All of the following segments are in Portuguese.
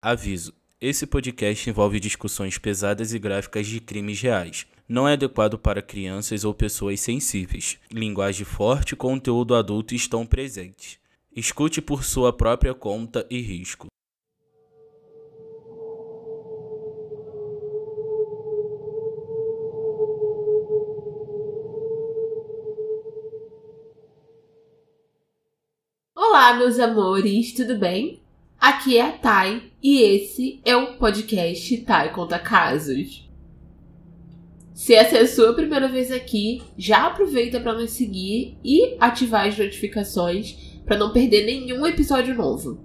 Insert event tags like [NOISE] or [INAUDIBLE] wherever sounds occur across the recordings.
Aviso: esse podcast envolve discussões pesadas e gráficas de crimes reais. Não é adequado para crianças ou pessoas sensíveis. Linguagem forte e conteúdo adulto estão presentes. Escute por sua própria conta e risco. Olá, meus amores, tudo bem? Aqui é a Thay e esse é o podcast Thay Conta Casos. Se essa é a sua primeira vez aqui, já aproveita para nos seguir e ativar as notificações para não perder nenhum episódio novo.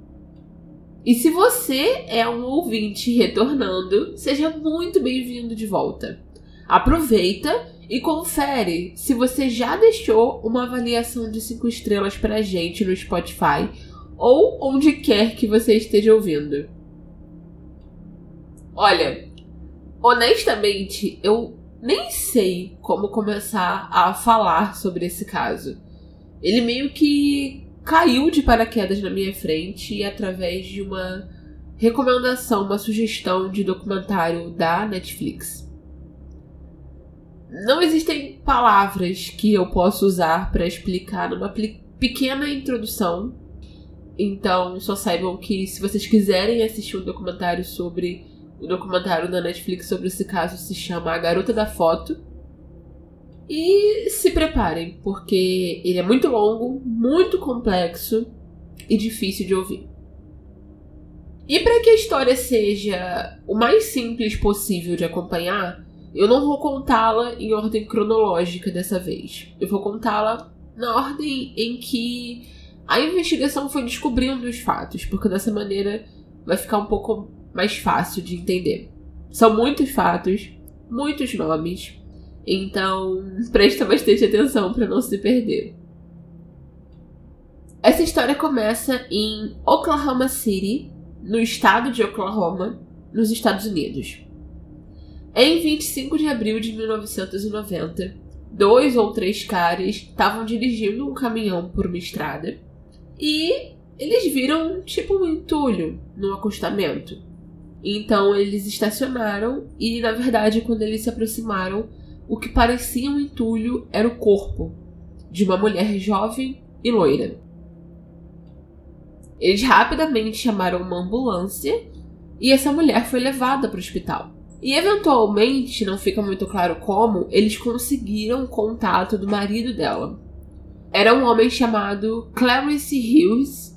E se você é um ouvinte retornando, seja muito bem-vindo de volta. Aproveita e confere se você já deixou uma avaliação de 5 estrelas pra gente no Spotify ou onde quer que você esteja ouvindo. Olha, honestamente, eu nem sei como começar a falar sobre esse caso. Ele meio que caiu de paraquedas na minha frente através de uma recomendação, uma sugestão de documentário da Netflix. Não existem palavras que eu possa usar para explicar numa pequena introdução. Então, só saibam que se vocês quiserem assistir um documentário sobre o documentário da Netflix sobre esse caso se chama A Garota da Foto. E se preparem, porque ele é muito longo, muito complexo e difícil de ouvir. E para que a história seja o mais simples possível de acompanhar, eu não vou contá-la em ordem cronológica dessa vez. Eu vou contá-la na ordem em que a investigação foi descobrindo os fatos, porque dessa maneira vai ficar um pouco mais fácil de entender. São muitos fatos, muitos nomes, então [LAUGHS] presta bastante atenção para não se perder. Essa história começa em Oklahoma City, no estado de Oklahoma, nos Estados Unidos. Em 25 de abril de 1990, dois ou três caras estavam dirigindo um caminhão por uma estrada e eles viram tipo um entulho no acostamento. Então eles estacionaram e, na verdade, quando eles se aproximaram, o que parecia um entulho era o corpo de uma mulher jovem e loira. Eles rapidamente chamaram uma ambulância e essa mulher foi levada para o hospital. E eventualmente, não fica muito claro como, eles conseguiram contato do marido dela. Era um homem chamado Clarence Hughes,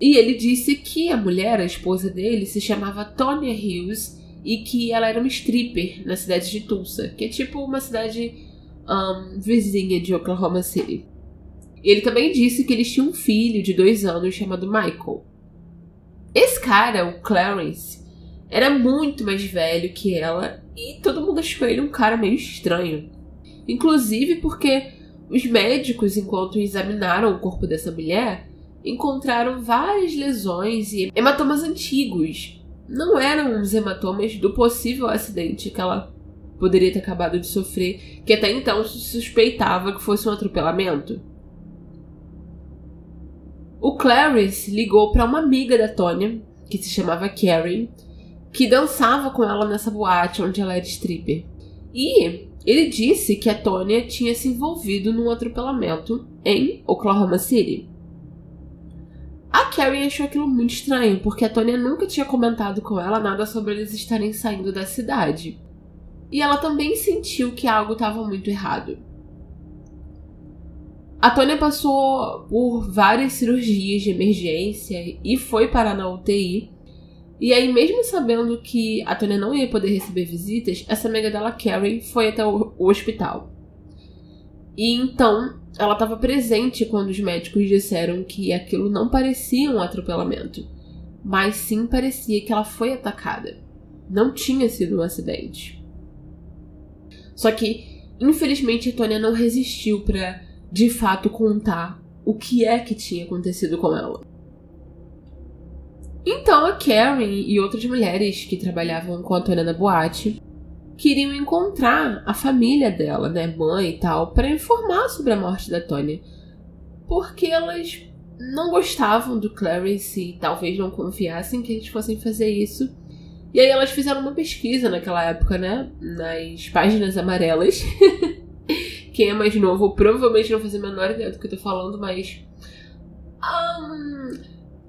e ele disse que a mulher, a esposa dele, se chamava Tonya Hughes e que ela era uma stripper na cidade de Tulsa, que é tipo uma cidade um, vizinha de Oklahoma City. Ele também disse que eles tinham um filho de dois anos chamado Michael. Esse cara, o Clarence, era muito mais velho que ela e todo mundo achou ele um cara meio estranho. Inclusive porque os médicos, enquanto examinaram o corpo dessa mulher, encontraram várias lesões e hematomas antigos. Não eram os hematomas do possível acidente que ela poderia ter acabado de sofrer, que até então se suspeitava que fosse um atropelamento. O Clarice ligou para uma amiga da Tônia, que se chamava Karen, que dançava com ela nessa boate onde ela era stripper. E ele disse que a Tônia tinha se envolvido num atropelamento em Oklahoma City. A Carrie achou aquilo muito estranho, porque a Tônia nunca tinha comentado com ela nada sobre eles estarem saindo da cidade. E ela também sentiu que algo estava muito errado. A Tônia passou por várias cirurgias de emergência e foi parar na UTI, e aí, mesmo sabendo que a Tônia não ia poder receber visitas, essa amiga dela, Karen, foi até o, o hospital. E então, ela estava presente quando os médicos disseram que aquilo não parecia um atropelamento, mas sim parecia que ela foi atacada. Não tinha sido um acidente. Só que, infelizmente, a Tônia não resistiu para, de fato, contar o que é que tinha acontecido com ela. Então a Karen e outras mulheres que trabalhavam com a Tônia na boate queriam encontrar a família dela, né, mãe e tal, para informar sobre a morte da Tônia. Porque elas não gostavam do Clarence e talvez não confiassem que eles fossem fazer isso. E aí elas fizeram uma pesquisa naquela época, né? Nas páginas amarelas. [LAUGHS] Quem é mais novo provavelmente não faz a menor ideia do que eu tô falando, mas. Um,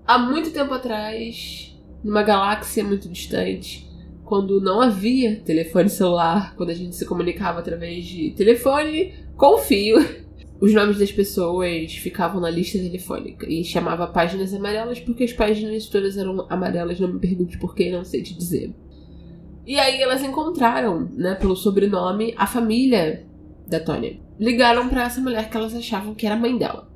há muito tempo atrás, numa galáxia muito distante, quando não havia telefone celular, quando a gente se comunicava através de telefone com fio, [LAUGHS] os nomes das pessoas ficavam na lista telefônica e chamava páginas amarelas porque as páginas todas eram amarelas, não me pergunte por que, não sei te dizer. E aí elas encontraram, né, pelo sobrenome, a família da Tônia. Ligaram para essa mulher que elas achavam que era a mãe dela.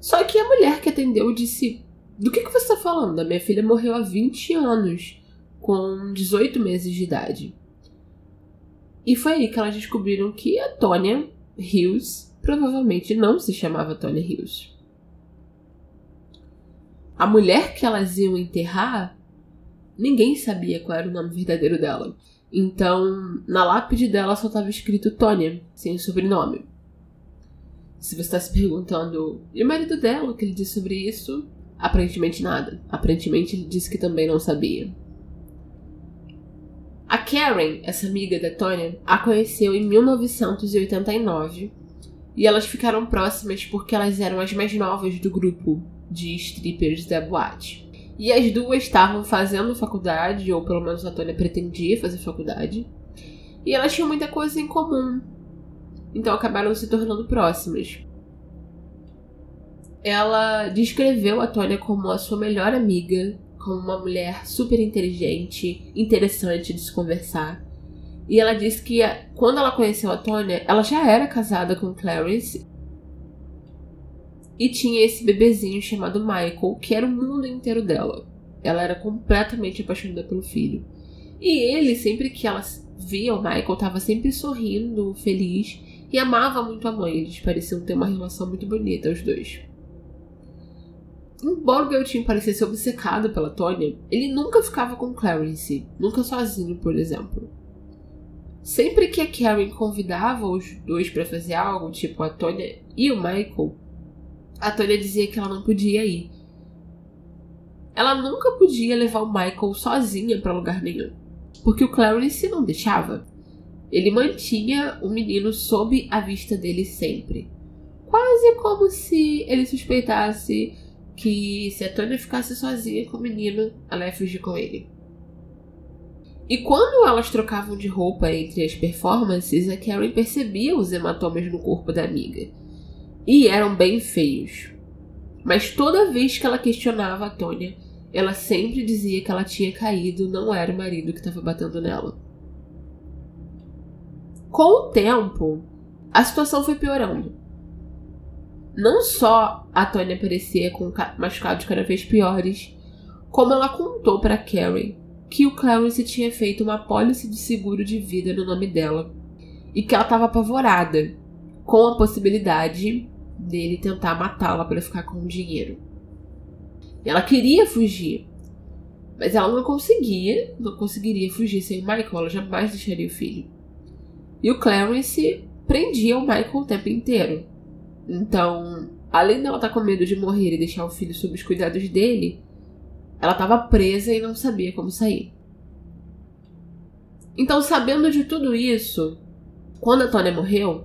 Só que a mulher que atendeu disse: Do que, que você tá falando? A minha filha morreu há 20 anos, com 18 meses de idade. E foi aí que elas descobriram que a Tônia Hughes provavelmente não se chamava Tony Hills. A mulher que elas iam enterrar, ninguém sabia qual era o nome verdadeiro dela. Então, na lápide dela só estava escrito Tônia, sem sobrenome. Se você está se perguntando, e o marido dela, o que ele disse sobre isso? Aparentemente nada. Aparentemente ele disse que também não sabia. A Karen, essa amiga da Tônia, a conheceu em 1989 e elas ficaram próximas porque elas eram as mais novas do grupo de strippers da boate. E as duas estavam fazendo faculdade, ou pelo menos a Tônia pretendia fazer faculdade. E elas tinham muita coisa em comum. Então acabaram se tornando próximas. Ela descreveu a Tônia como a sua melhor amiga, como uma mulher super inteligente, interessante de se conversar. E ela disse que quando ela conheceu a Tônia, ela já era casada com Clarence e tinha esse bebezinho chamado Michael, que era o mundo inteiro dela. Ela era completamente apaixonada pelo filho. E ele, sempre que ela via o Michael, estava sempre sorrindo, feliz e amava muito a mãe. Eles pareciam ter uma relação muito bonita, os dois. Embora o garotinho parecesse obcecado pela Tônia, ele nunca ficava com Clarence, nunca sozinho, por exemplo. Sempre que a Karen convidava os dois para fazer algo, tipo a Tonya e o Michael, a Tonya dizia que ela não podia ir. Ela nunca podia levar o Michael sozinha para lugar nenhum, porque o Clarence não deixava. Ele mantinha o menino sob a vista dele sempre. Quase como se ele suspeitasse que se a Tônia ficasse sozinha com o menino, ela ia fugir com ele. E quando elas trocavam de roupa entre as performances, a Karen percebia os hematomas no corpo da amiga. E eram bem feios. Mas toda vez que ela questionava a Tônia, ela sempre dizia que ela tinha caído, não era o marido que estava batendo nela. Com o tempo, a situação foi piorando. Não só a Tônia aparecia com machucados cada vez piores, como ela contou para Karen que o Clarence tinha feito uma pólice de seguro de vida no nome dela e que ela estava apavorada com a possibilidade dele tentar matá-la para ficar com o dinheiro. Ela queria fugir, mas ela não conseguia, não conseguiria fugir sem o Michael, ela jamais deixaria o filho. E o Clarence prendia o Michael o tempo inteiro. Então, além dela estar tá com medo de morrer e deixar o filho sob os cuidados dele, ela estava presa e não sabia como sair. Então, sabendo de tudo isso, quando a Tônia morreu,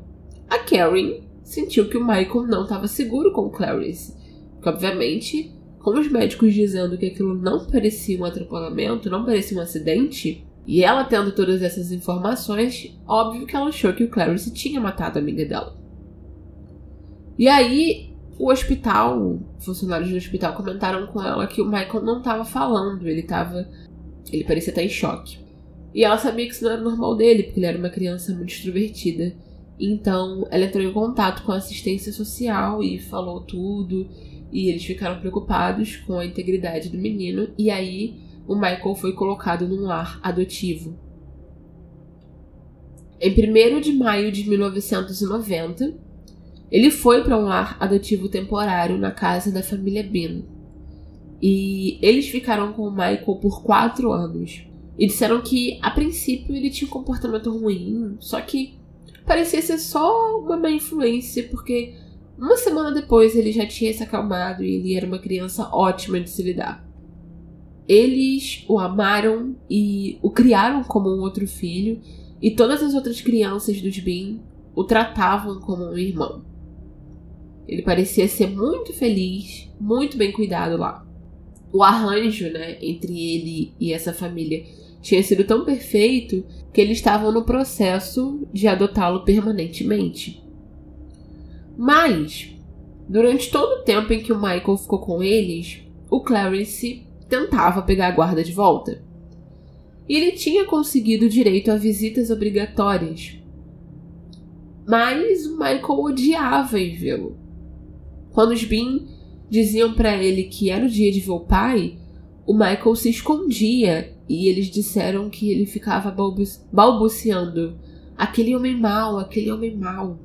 a Karen sentiu que o Michael não estava seguro com Clarice. Porque, obviamente, com os médicos dizendo que aquilo não parecia um atropelamento, não parecia um acidente, e ela tendo todas essas informações, óbvio que ela achou que o Clarice tinha matado a amiga dela. E aí, o hospital, funcionários do hospital comentaram com ela que o Michael não estava falando, ele estava. Ele parecia estar em choque. E ela sabia que isso não era normal dele, porque ele era uma criança muito extrovertida. Então ela entrou em contato com a assistência social e falou tudo. E eles ficaram preocupados com a integridade do menino. E aí o Michael foi colocado num lar adotivo. Em 1 de maio de 1990, ele foi para um lar adotivo temporário na casa da família Bean. E eles ficaram com o Michael por quatro anos. E disseram que, a princípio, ele tinha um comportamento ruim, só que parecia ser só uma má influência, porque Uma semana depois ele já tinha se acalmado e ele era uma criança ótima de se lidar. Eles o amaram e o criaram como um outro filho, e todas as outras crianças dos Bean o tratavam como um irmão. Ele parecia ser muito feliz, muito bem cuidado lá. O arranjo, né, entre ele e essa família tinha sido tão perfeito que eles estavam no processo de adotá-lo permanentemente. Mas, durante todo o tempo em que o Michael ficou com eles, o Clarence tentava pegar a guarda de volta. E ele tinha conseguido direito a visitas obrigatórias. Mas o Michael odiava em vê-lo. Quando os Bean diziam para ele que era o dia de ver o pai, o Michael se escondia e eles disseram que ele ficava balbu balbuciando: aquele homem mau, aquele homem mau.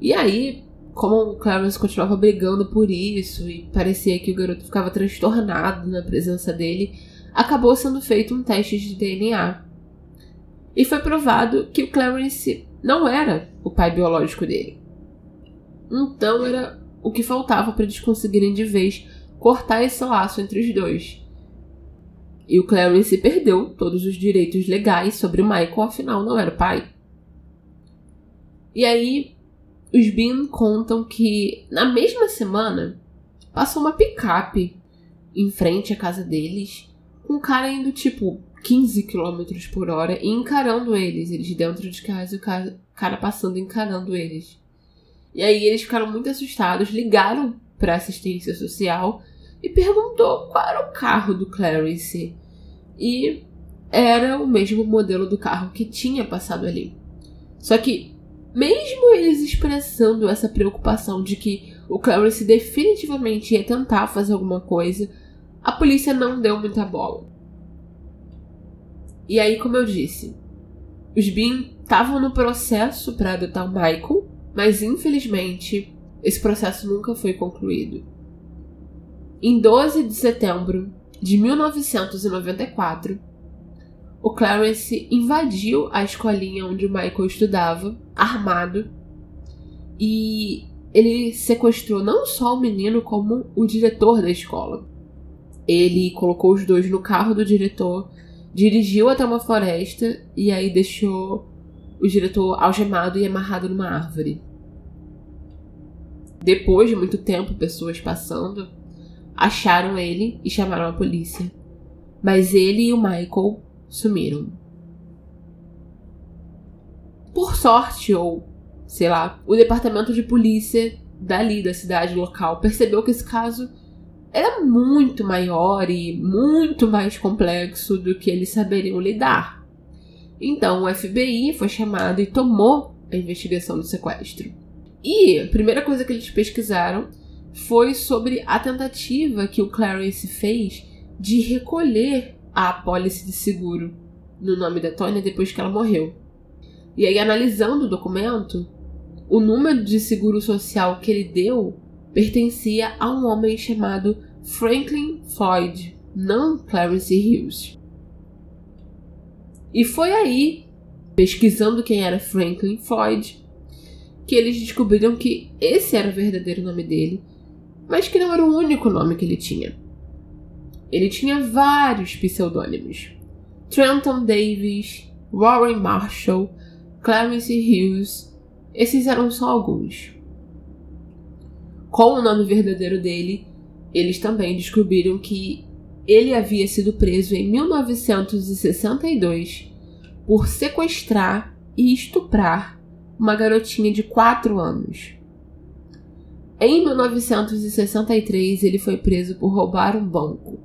E aí, como o Clarence continuava brigando por isso e parecia que o garoto ficava transtornado na presença dele, acabou sendo feito um teste de DNA. E foi provado que o Clarence não era o pai biológico dele. Então era o que faltava para eles conseguirem de vez cortar esse laço entre os dois. E o Clarence perdeu todos os direitos legais sobre o Michael, afinal não era o pai. E aí os Bean contam que na mesma semana passou uma picape em frente à casa deles, com um cara indo tipo 15 km por hora e encarando eles, eles dentro de casa e o cara, cara passando encarando eles. E aí eles ficaram muito assustados, ligaram para assistência social e perguntou qual era o carro do Clarence. E era o mesmo modelo do carro que tinha passado ali. Só que mesmo eles expressando essa preocupação de que o Clarence definitivamente ia tentar fazer alguma coisa, a polícia não deu muita bola. E aí, como eu disse, os Bean estavam no processo para adotar o Michael, mas infelizmente esse processo nunca foi concluído. Em 12 de setembro de 1994, o Clarence invadiu a escolinha onde o Michael estudava, armado, e ele sequestrou não só o menino, como o diretor da escola. Ele colocou os dois no carro do diretor, dirigiu até uma floresta e aí deixou o diretor algemado e amarrado numa árvore. Depois de muito tempo, pessoas passando, acharam ele e chamaram a polícia. Mas ele e o Michael sumiram. Por sorte, ou sei lá, o departamento de polícia dali da cidade local percebeu que esse caso era muito maior e muito mais complexo do que eles saberiam lidar. Então o FBI foi chamado e tomou a investigação do sequestro. E a primeira coisa que eles pesquisaram foi sobre a tentativa que o Clarence fez de recolher a apólice de seguro no nome da Tônia depois que ela morreu. E aí, analisando o documento, o número de seguro social que ele deu pertencia a um homem chamado Franklin Floyd, não Clarence Hughes. E foi aí, pesquisando quem era Franklin Floyd, que eles descobriram que esse era o verdadeiro nome dele, mas que não era o único nome que ele tinha. Ele tinha vários pseudônimos. Trenton Davis, Warren Marshall, Clarence Hughes, esses eram só alguns. Com o nome verdadeiro dele, eles também descobriram que ele havia sido preso em 1962 por sequestrar e estuprar uma garotinha de 4 anos. Em 1963, ele foi preso por roubar um banco.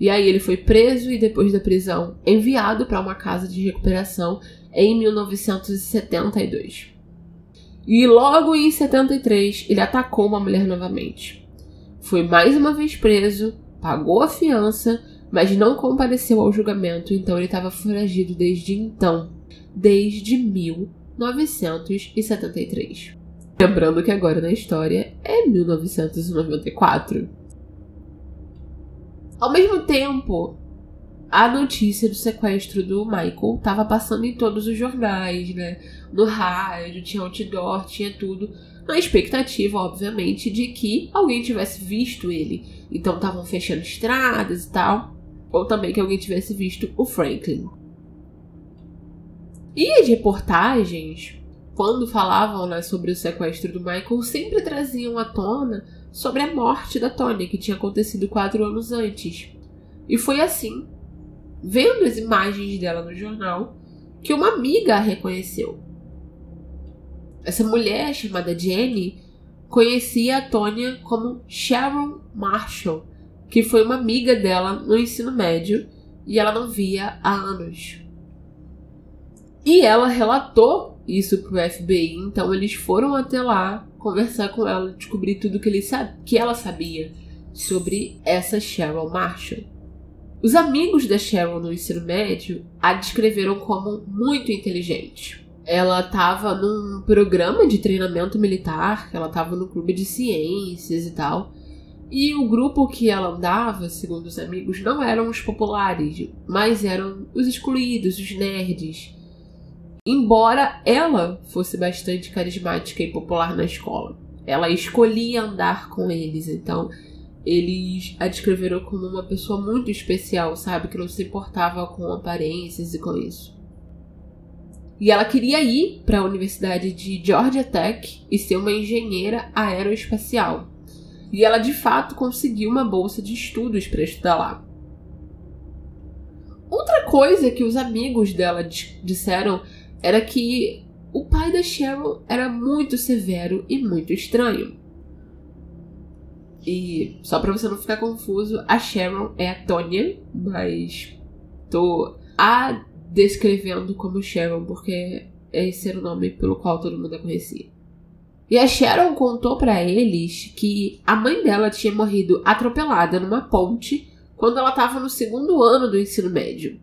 E aí ele foi preso e depois da prisão enviado para uma casa de recuperação em 1972. E logo em 73 ele atacou uma mulher novamente. Foi mais uma vez preso, pagou a fiança, mas não compareceu ao julgamento, então ele estava foragido desde então, desde 1973. Lembrando que agora na história é 1994. Ao mesmo tempo, a notícia do sequestro do Michael estava passando em todos os jornais, né? No rádio, tinha outdoor, tinha tudo. na expectativa, obviamente, de que alguém tivesse visto ele. Então estavam fechando estradas e tal, ou também que alguém tivesse visto o Franklin. E as reportagens, quando falavam né, sobre o sequestro do Michael, sempre traziam à tona sobre a morte da Tony, que tinha acontecido quatro anos antes. E foi assim, vendo as imagens dela no jornal, que uma amiga a reconheceu. Essa mulher, chamada Jenny, conhecia a Tônia como Sharon Marshall, que foi uma amiga dela no ensino médio e ela não via há anos. E ela relatou isso pro FBI, então eles foram até lá conversar com ela, descobrir tudo que, ele que ela sabia sobre essa Sharon Marshall. Os amigos da Sharon no ensino médio a descreveram como muito inteligente. Ela estava num programa de treinamento militar, ela estava no clube de ciências e tal. E o grupo que ela andava, segundo os amigos, não eram os populares, mas eram os excluídos, os nerds. Embora ela fosse bastante carismática e popular na escola, ela escolhia andar com eles, então eles a descreveram como uma pessoa muito especial, sabe? Que não se importava com aparências e com isso. E ela queria ir para a Universidade de Georgia Tech e ser uma engenheira aeroespacial. E ela de fato conseguiu uma bolsa de estudos para estudar lá. Outra coisa que os amigos dela disseram era que o pai da Cheryl era muito severo e muito estranho. E só pra você não ficar confuso, a Sharon é a Tônia, mas tô a descrevendo como Sharon porque esse era o nome pelo qual todo mundo a conhecia. E a Sharon contou para eles que a mãe dela tinha morrido atropelada numa ponte quando ela estava no segundo ano do ensino médio.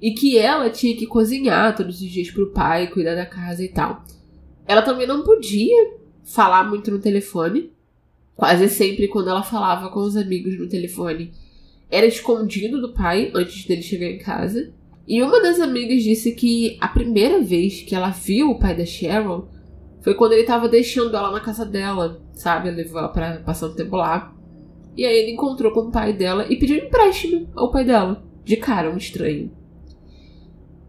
E que ela tinha que cozinhar todos os dias pro pai, cuidar da casa e tal. Ela também não podia falar muito no telefone, Quase sempre, quando ela falava com os amigos no telefone, era escondido do pai antes dele chegar em casa. E uma das amigas disse que a primeira vez que ela viu o pai da Cheryl foi quando ele tava deixando ela na casa dela, sabe? Ele levou ela pra passar um tempo lá. E aí ele encontrou com o pai dela e pediu empréstimo ao pai dela. De cara, um estranho.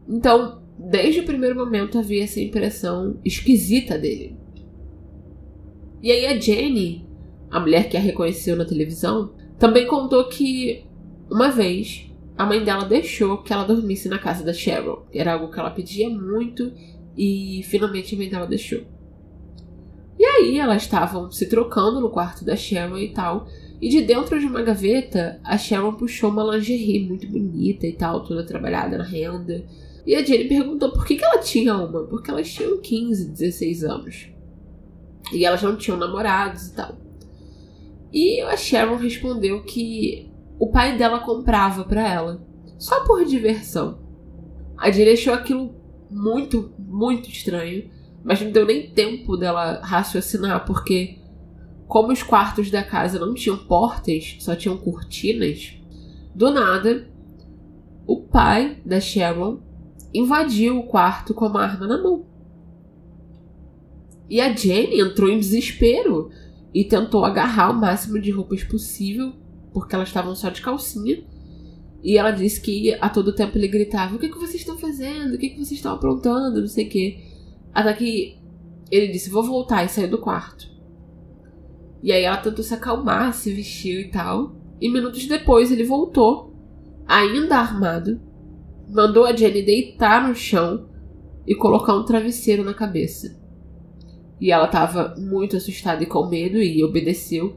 Então, desde o primeiro momento havia essa impressão esquisita dele. E aí a Jenny a mulher que a reconheceu na televisão, também contou que uma vez a mãe dela deixou que ela dormisse na casa da Cheryl. Era algo que ela pedia muito e finalmente a mãe dela deixou. Aí elas estavam se trocando no quarto da Cheryl e tal. E de dentro de uma gaveta, a Sharon puxou uma lingerie muito bonita e tal, toda trabalhada na renda. E a Jenny perguntou por que, que ela tinha uma, porque elas tinham 15, 16 anos. E elas não tinham namorados e tal. E a Sharon respondeu que o pai dela comprava para ela, só por diversão. A Jill achou aquilo muito, muito estranho, mas não deu nem tempo dela raciocinar, porque como os quartos da casa não tinham portas, só tinham cortinas, do nada, o pai da Sharon invadiu o quarto com uma arma na mão. E a Jenny entrou em desespero e tentou agarrar o máximo de roupas possível, porque elas estavam só de calcinha. E ela disse que a todo tempo ele gritava: O que, que vocês estão fazendo? O que, que vocês estão aprontando? Não sei o quê. Até que ele disse: Vou voltar e sair do quarto. E aí ela tentou se acalmar, se vestiu e tal. E minutos depois ele voltou, ainda armado, mandou a Jenny deitar no chão e colocar um travesseiro na cabeça. E ela estava muito assustada e com medo e obedeceu.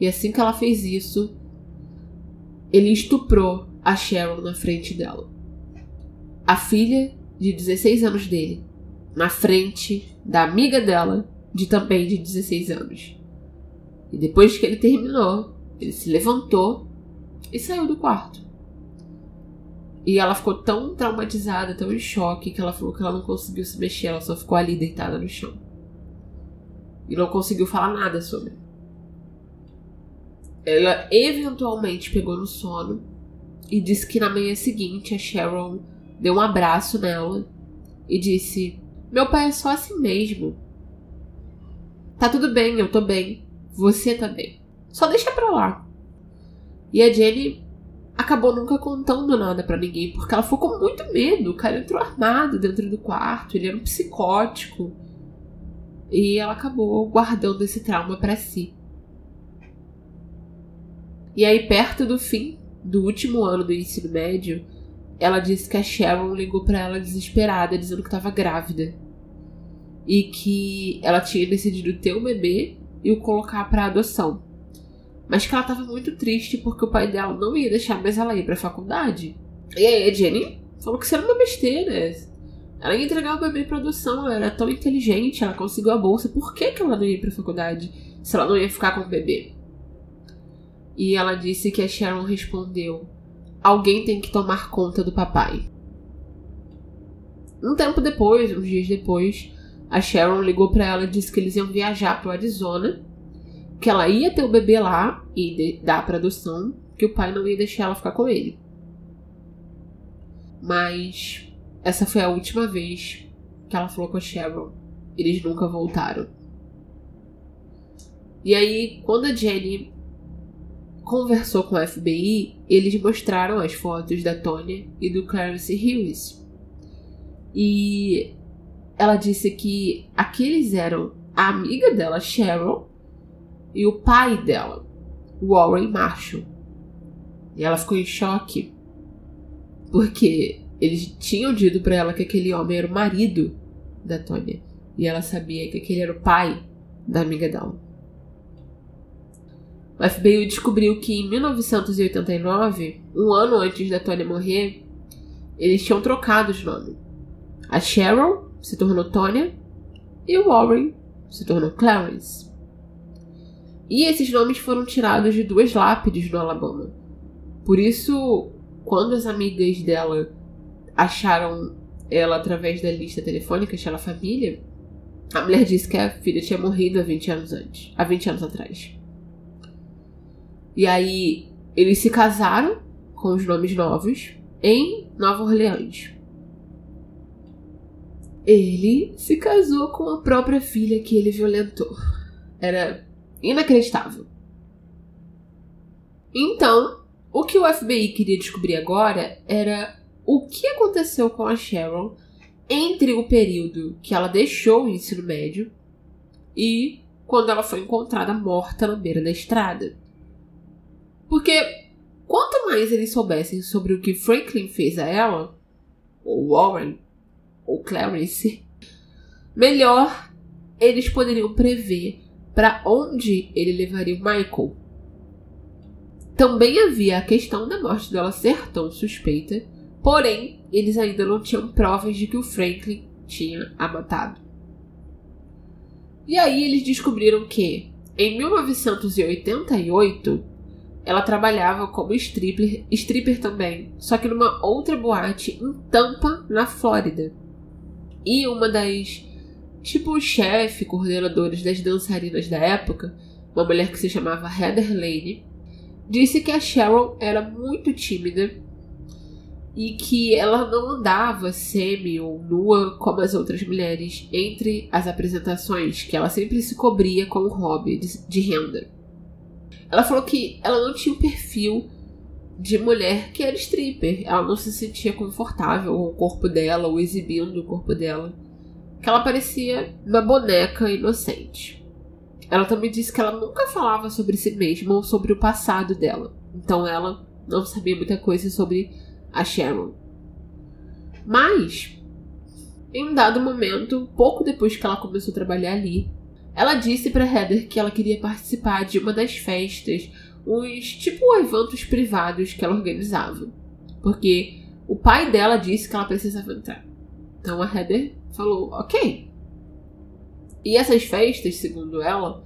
E assim que ela fez isso, ele estuprou a Sharon na frente dela. A filha de 16 anos dele, na frente da amiga dela, de também de 16 anos. E depois que ele terminou, ele se levantou e saiu do quarto. E ela ficou tão traumatizada, tão em choque, que ela falou que ela não conseguiu se mexer, ela só ficou ali deitada no chão e não conseguiu falar nada sobre. Ela eventualmente pegou no sono e disse que na manhã seguinte a Sharon deu um abraço nela e disse: Meu pai é só assim mesmo. Tá tudo bem, eu tô bem. Você tá bem. Só deixa pra lá. E a Jenny acabou nunca contando nada para ninguém, porque ela ficou com muito medo. O cara entrou armado dentro do quarto, ele era um psicótico. E ela acabou guardando esse trauma para si. E aí, perto do fim do último ano do ensino médio, ela disse que a Sharon ligou para ela desesperada, dizendo que estava grávida. E que ela tinha decidido ter um bebê e o colocar para adoção. Mas que ela estava muito triste porque o pai dela não ia deixar mais ela ir para a faculdade. E aí a Jenny falou que isso era uma besteira. Ela ia entregar o bebê para adoção, ela era tão inteligente, ela conseguiu a bolsa, por que, que ela não ia para a faculdade se ela não ia ficar com o bebê? E ela disse que a Sharon respondeu: Alguém tem que tomar conta do papai. Um tempo depois, uns dias depois, a Sharon ligou para ela e disse que eles iam viajar para Arizona que ela ia ter o bebê lá e dar para adoção, que o pai não ia deixar ela ficar com ele. Mas essa foi a última vez que ela falou com a Cheryl. Eles nunca voltaram. E aí, quando a Jenny conversou com o FBI, eles mostraram as fotos da Tonya e do Clarence Hughes. E ela disse que aqueles eram a amiga dela, Cheryl, e o pai dela, Warren Marshall. E ela ficou em choque porque eles tinham dito para ela que aquele homem era o marido da Tônia e ela sabia que aquele era o pai da amiga dela. O FBI descobriu que em 1989, um ano antes da Tônia morrer, eles tinham trocado os nomes. A Cheryl se tornou Tônia e o Warren se tornou Clarence. E esses nomes foram tirados de duas lápides no Alabama. Por isso, quando as amigas dela acharam ela através da lista telefônica, aquela família, a mulher disse que a filha tinha morrido há 20 anos antes, há 20 anos atrás. E aí eles se casaram com os nomes novos em Nova Orleans. Ele se casou com a própria filha que ele violentou. Era Inacreditável. Então, o que o FBI queria descobrir agora era o que aconteceu com a Sharon entre o período que ela deixou o ensino médio e quando ela foi encontrada morta na beira da estrada. Porque quanto mais eles soubessem sobre o que Franklin fez a ela, ou Warren, ou Clarence, melhor eles poderiam prever para onde ele levaria o Michael. Também havia a questão da morte dela ser tão suspeita, porém eles ainda não tinham provas de que o Franklin tinha a matado. E aí eles descobriram que, em 1988, ela trabalhava como stripper, stripper também, só que numa outra boate em Tampa, na Flórida. E uma das tipo chefe, coordenadores das dançarinas da época, uma mulher que se chamava Heather Lane, disse que a Cheryl era muito tímida e que ela não andava semi ou nua como as outras mulheres entre as apresentações, que ela sempre se cobria com o hobby de renda. Ela falou que ela não tinha o perfil de mulher que era stripper, ela não se sentia confortável com o corpo dela ou exibindo o corpo dela que ela parecia uma boneca inocente. Ela também disse que ela nunca falava sobre si mesma ou sobre o passado dela, então ela não sabia muita coisa sobre a Sharon. Mas, em um dado momento, pouco depois que ela começou a trabalhar ali, ela disse para Heather que ela queria participar de uma das festas, uns tipo eventos privados que ela organizava, porque o pai dela disse que ela precisava entrar. Então a Heather falou: ok. E essas festas, segundo ela,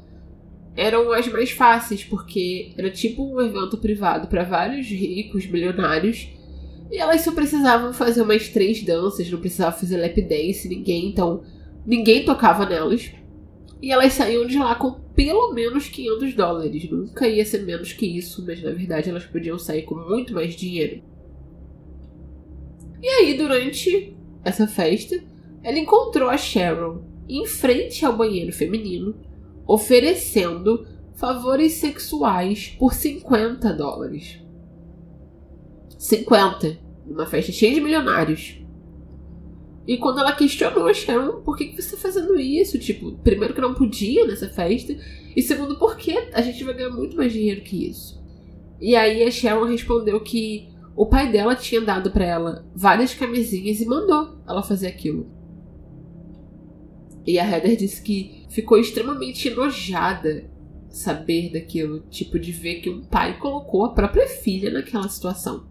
eram as mais fáceis, porque era tipo um evento privado para vários ricos, milionários. E elas só precisavam fazer umas três danças, não precisava fazer lap dance, ninguém, então ninguém tocava nelas. E elas saíam de lá com pelo menos 500 dólares. Nunca ia ser menos que isso, mas na verdade elas podiam sair com muito mais dinheiro. E aí, durante essa festa, ela encontrou a Cheryl em frente ao banheiro feminino oferecendo favores sexuais por 50 dólares. 50. Uma festa cheia de milionários. E quando ela questionou a Sharon, por que, que você está fazendo isso? Tipo, primeiro que não podia nessa festa, e segundo, porque a gente vai ganhar muito mais dinheiro que isso. E aí a Sharon respondeu que o pai dela tinha dado para ela várias camisinhas e mandou ela fazer aquilo. E a Heather disse que ficou extremamente enojada saber daquilo, tipo de ver que um pai colocou a própria filha naquela situação.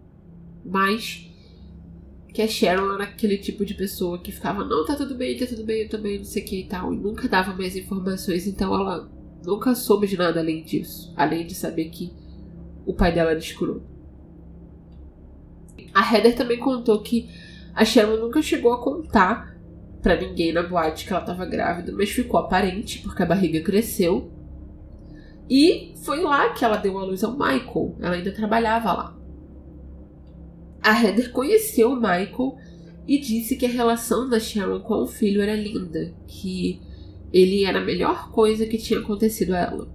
Mas que a Sharon era aquele tipo de pessoa que ficava, não, tá tudo bem, tá tudo bem, eu também, não sei o que e tal, e nunca dava mais informações, então ela nunca soube de nada além disso, além de saber que o pai dela era escroto. A Heather também contou que a Sharon nunca chegou a contar para ninguém na boate que ela estava grávida, mas ficou aparente porque a barriga cresceu. E foi lá que ela deu a luz ao Michael. Ela ainda trabalhava lá. A Heather conheceu o Michael e disse que a relação da Sharon com o filho era linda, que ele era a melhor coisa que tinha acontecido a ela.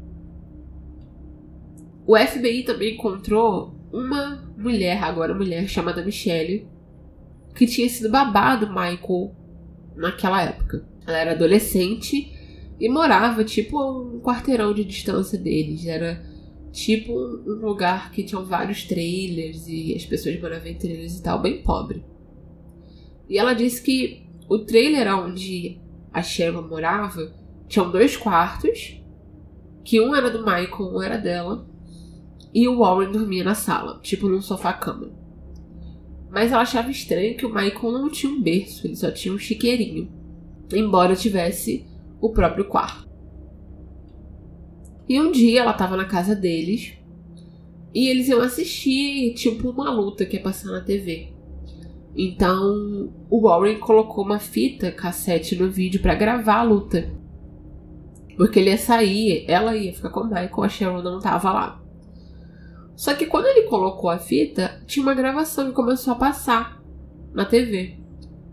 O FBI também encontrou uma mulher, agora mulher, chamada Michelle, que tinha sido babado Michael naquela época. Ela era adolescente e morava tipo a um quarteirão de distância deles. Era tipo um lugar que tinham vários trailers e as pessoas moravam em trailers e tal, bem pobre. E ela disse que o trailer onde a Sheva morava tinham dois quartos, que um era do Michael, um era dela, e o Warren dormia na sala, tipo num sofá-cama. Mas ela achava estranho que o Michael não tinha um berço, ele só tinha um chiqueirinho, embora tivesse o próprio quarto. E um dia ela estava na casa deles e eles iam assistir tipo uma luta que ia passar na TV. Então o Warren colocou uma fita cassete no vídeo para gravar a luta. Porque ele ia sair, ela ia ficar com o Michael, a Sharon não tava lá. Só que quando ele colocou a fita, tinha uma gravação que começou a passar na TV.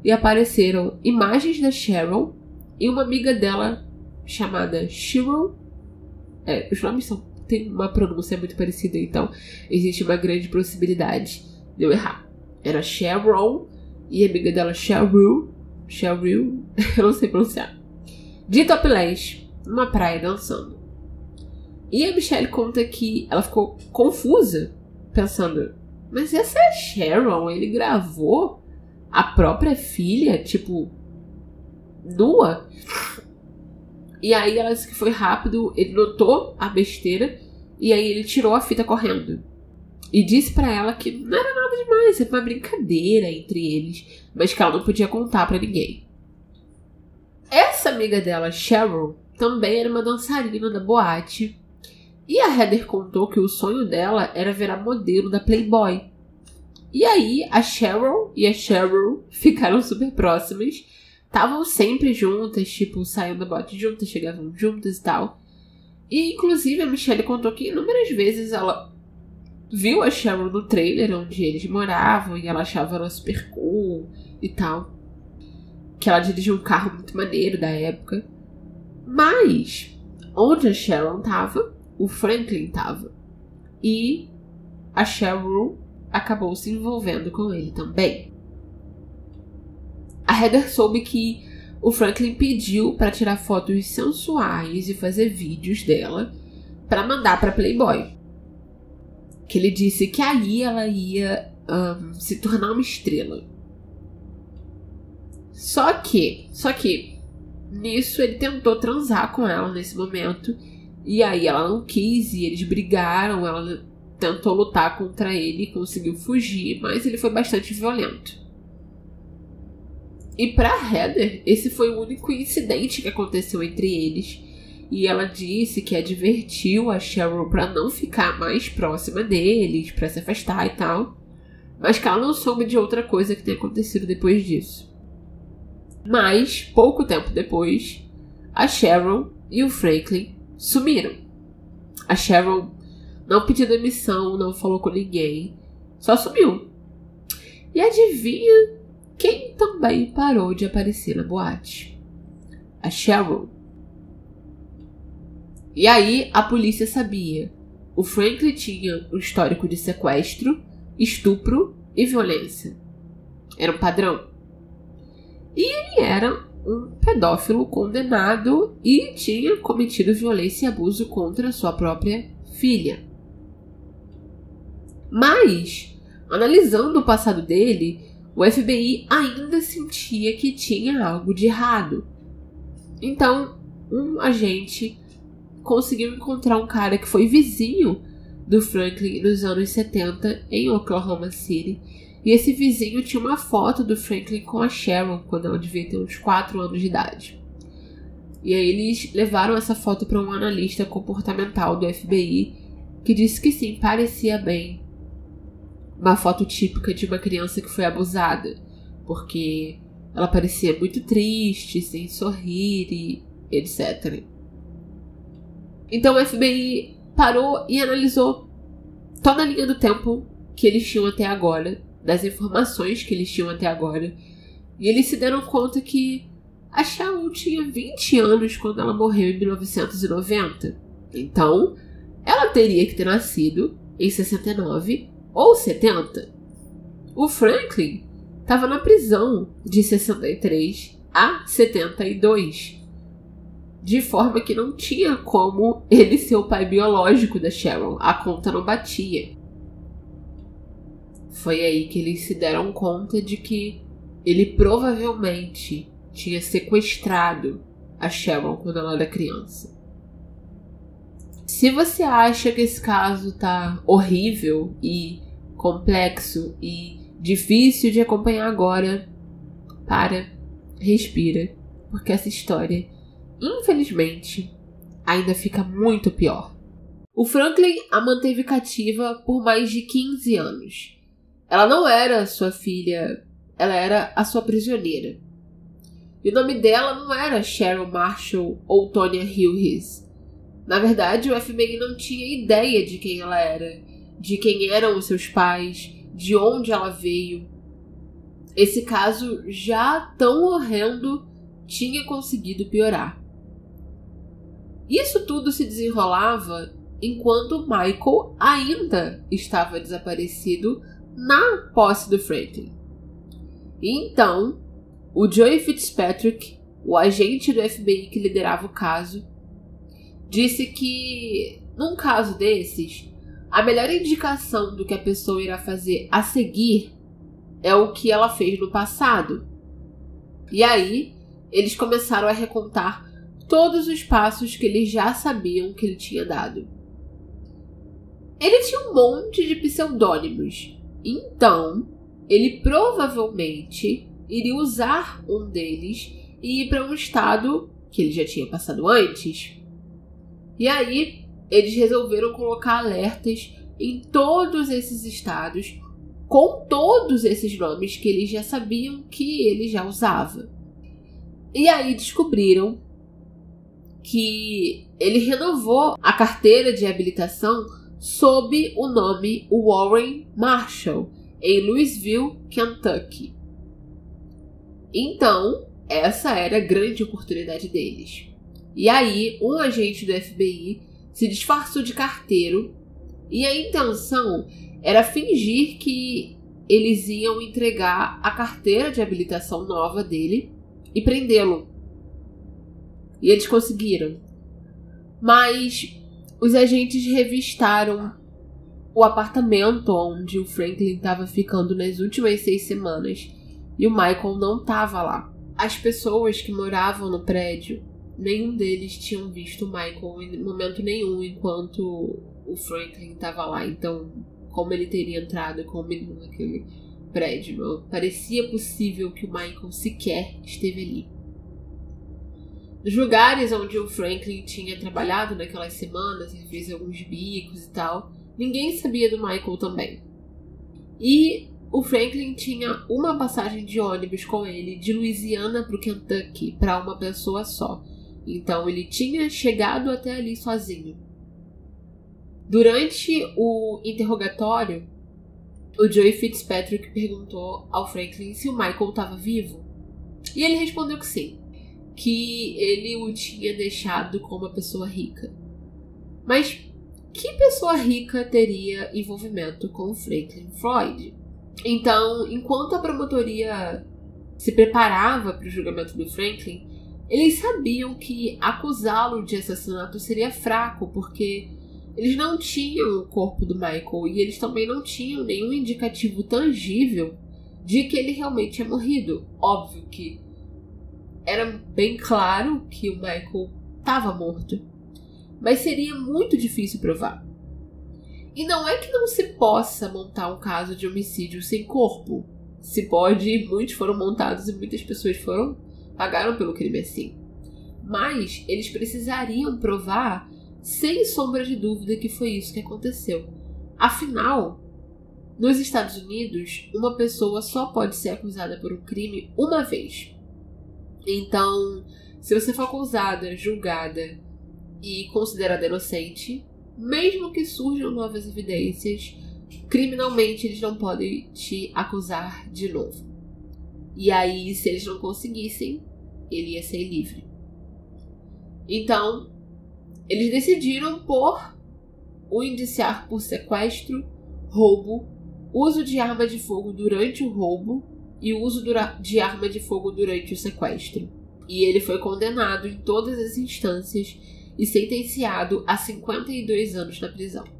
E apareceram imagens da Sharon e uma amiga dela chamada Sharon é, os nomes são, tem uma pronúncia muito parecida, então existe uma grande possibilidade de eu errar. Era Cheryl e amiga dela Cheryl. Cheryl, [LAUGHS] eu não sei pronunciar. De topless, numa praia dançando. E a Michelle conta que ela ficou confusa, pensando: mas essa é a Sharon? Ele gravou a própria filha, tipo, nua? E aí ela disse que foi rápido, ele notou a besteira e aí ele tirou a fita correndo. E disse para ela que não era nada demais, era uma brincadeira entre eles, mas que ela não podia contar para ninguém. Essa amiga dela, Cheryl, também era uma dançarina da boate. E a Heather contou que o sonho dela era virar modelo da Playboy. E aí a Cheryl e a Cheryl [LAUGHS] ficaram super próximas estavam sempre juntas, tipo, saindo da bote juntas, chegavam juntas e tal. E inclusive a Michelle contou que inúmeras vezes ela viu a Sharon no trailer onde eles moravam e ela achava ela super cool e tal. Que ela dirigia um carro muito maneiro da época. Mas onde a Sharon tava, o Franklin tava. E a Sharon acabou se envolvendo com ele também. A Heather soube que o Franklin pediu para tirar fotos sensuais e fazer vídeos dela para mandar para Playboy. Que ele disse que aí ela ia um, se tornar uma estrela. Só que, só que nisso ele tentou transar com ela nesse momento e aí ela não quis e eles brigaram. Ela tentou lutar contra ele e conseguiu fugir, mas ele foi bastante violento. E para Heather, esse foi o único incidente que aconteceu entre eles. E ela disse que advertiu a Cheryl para não ficar mais próxima deles, para se afastar e tal. Mas que ela não soube de outra coisa que tenha acontecido depois disso. Mas, pouco tempo depois, a Cheryl e o Franklin sumiram. A Cheryl não pediu demissão, não falou com ninguém, só sumiu. E adivinha quem também parou de aparecer na boate? A Cheryl. E aí a polícia sabia. O Franklin tinha um histórico de sequestro, estupro e violência. Era um padrão. E ele era um pedófilo condenado e tinha cometido violência e abuso contra sua própria filha. Mas, analisando o passado dele, o FBI ainda sentia que tinha algo de errado. Então, um agente conseguiu encontrar um cara que foi vizinho do Franklin nos anos 70 em Oklahoma City. E esse vizinho tinha uma foto do Franklin com a Sharon quando ela devia ter uns 4 anos de idade. E aí eles levaram essa foto para um analista comportamental do FBI que disse que sim, parecia bem uma foto típica de uma criança que foi abusada, porque ela parecia muito triste, sem sorrir e etc. Então o FBI parou e analisou toda a linha do tempo que eles tinham até agora, das informações que eles tinham até agora, e eles se deram conta que a Sharon tinha 20 anos quando ela morreu em 1990. Então, ela teria que ter nascido em 69 ou 70. O Franklin estava na prisão de 63 a 72, de forma que não tinha como ele ser o pai biológico da Sharon, a conta não batia. Foi aí que eles se deram conta de que ele provavelmente tinha sequestrado a Sharon quando ela era criança. Se você acha que esse caso tá horrível e complexo e difícil de acompanhar agora, para, respira, porque essa história, infelizmente, ainda fica muito pior. O Franklin a manteve cativa por mais de 15 anos. Ela não era sua filha, ela era a sua prisioneira. E o nome dela não era Cheryl Marshall ou Tonya Hughes. Na verdade, o FBI não tinha ideia de quem ela era de quem eram os seus pais, de onde ela veio. Esse caso, já tão horrendo, tinha conseguido piorar. Isso tudo se desenrolava enquanto Michael ainda estava desaparecido na posse do Franklin. Então, o Joey Fitzpatrick, o agente do FBI que liderava o caso, disse que num caso desses, a melhor indicação do que a pessoa irá fazer a seguir é o que ela fez no passado. E aí, eles começaram a recontar todos os passos que eles já sabiam que ele tinha dado. Ele tinha um monte de pseudônimos, então ele provavelmente iria usar um deles e ir para um estado que ele já tinha passado antes. E aí, eles resolveram colocar alertas em todos esses estados com todos esses nomes que eles já sabiam que ele já usava. E aí descobriram que ele renovou a carteira de habilitação sob o nome Warren Marshall em Louisville, Kentucky. Então, essa era a grande oportunidade deles. E aí, um agente do FBI se disfarçou de carteiro e a intenção era fingir que eles iam entregar a carteira de habilitação nova dele e prendê-lo. E eles conseguiram. Mas os agentes revistaram o apartamento onde o Franklin estava ficando nas últimas seis semanas e o Michael não estava lá. As pessoas que moravam no prédio nenhum deles tinham visto o Michael em momento nenhum enquanto o Franklin estava lá. Então, como ele teria entrado com o menino naquele prédio? Não parecia possível que o Michael sequer esteve ali. Nos lugares onde o Franklin tinha trabalhado naquelas semanas, ele fez alguns bicos e tal, ninguém sabia do Michael também. E o Franklin tinha uma passagem de ônibus com ele de Louisiana para o Kentucky para uma pessoa só. Então ele tinha chegado até ali sozinho. Durante o interrogatório, o Joey Fitzpatrick perguntou ao Franklin se o Michael estava vivo. E ele respondeu que sim, que ele o tinha deixado com uma pessoa rica. Mas que pessoa rica teria envolvimento com Franklin Floyd? Então, enquanto a promotoria se preparava para o julgamento do Franklin, eles sabiam que acusá-lo de assassinato seria fraco, porque eles não tinham o corpo do Michael e eles também não tinham nenhum indicativo tangível de que ele realmente tinha morrido. Óbvio que era bem claro que o Michael estava morto, mas seria muito difícil provar. E não é que não se possa montar um caso de homicídio sem corpo. Se pode, muitos foram montados e muitas pessoas foram pagaram pelo crime assim. Mas eles precisariam provar sem sombra de dúvida que foi isso que aconteceu. Afinal, nos Estados Unidos, uma pessoa só pode ser acusada por um crime uma vez. Então, se você for acusada, julgada e considerada inocente, mesmo que surjam novas evidências, criminalmente eles não podem te acusar de novo. E aí, se eles não conseguissem, ele ia ser livre. Então, eles decidiram por o indiciar por sequestro, roubo, uso de arma de fogo durante o roubo e uso de arma de fogo durante o sequestro. E ele foi condenado em todas as instâncias e sentenciado a 52 anos na prisão.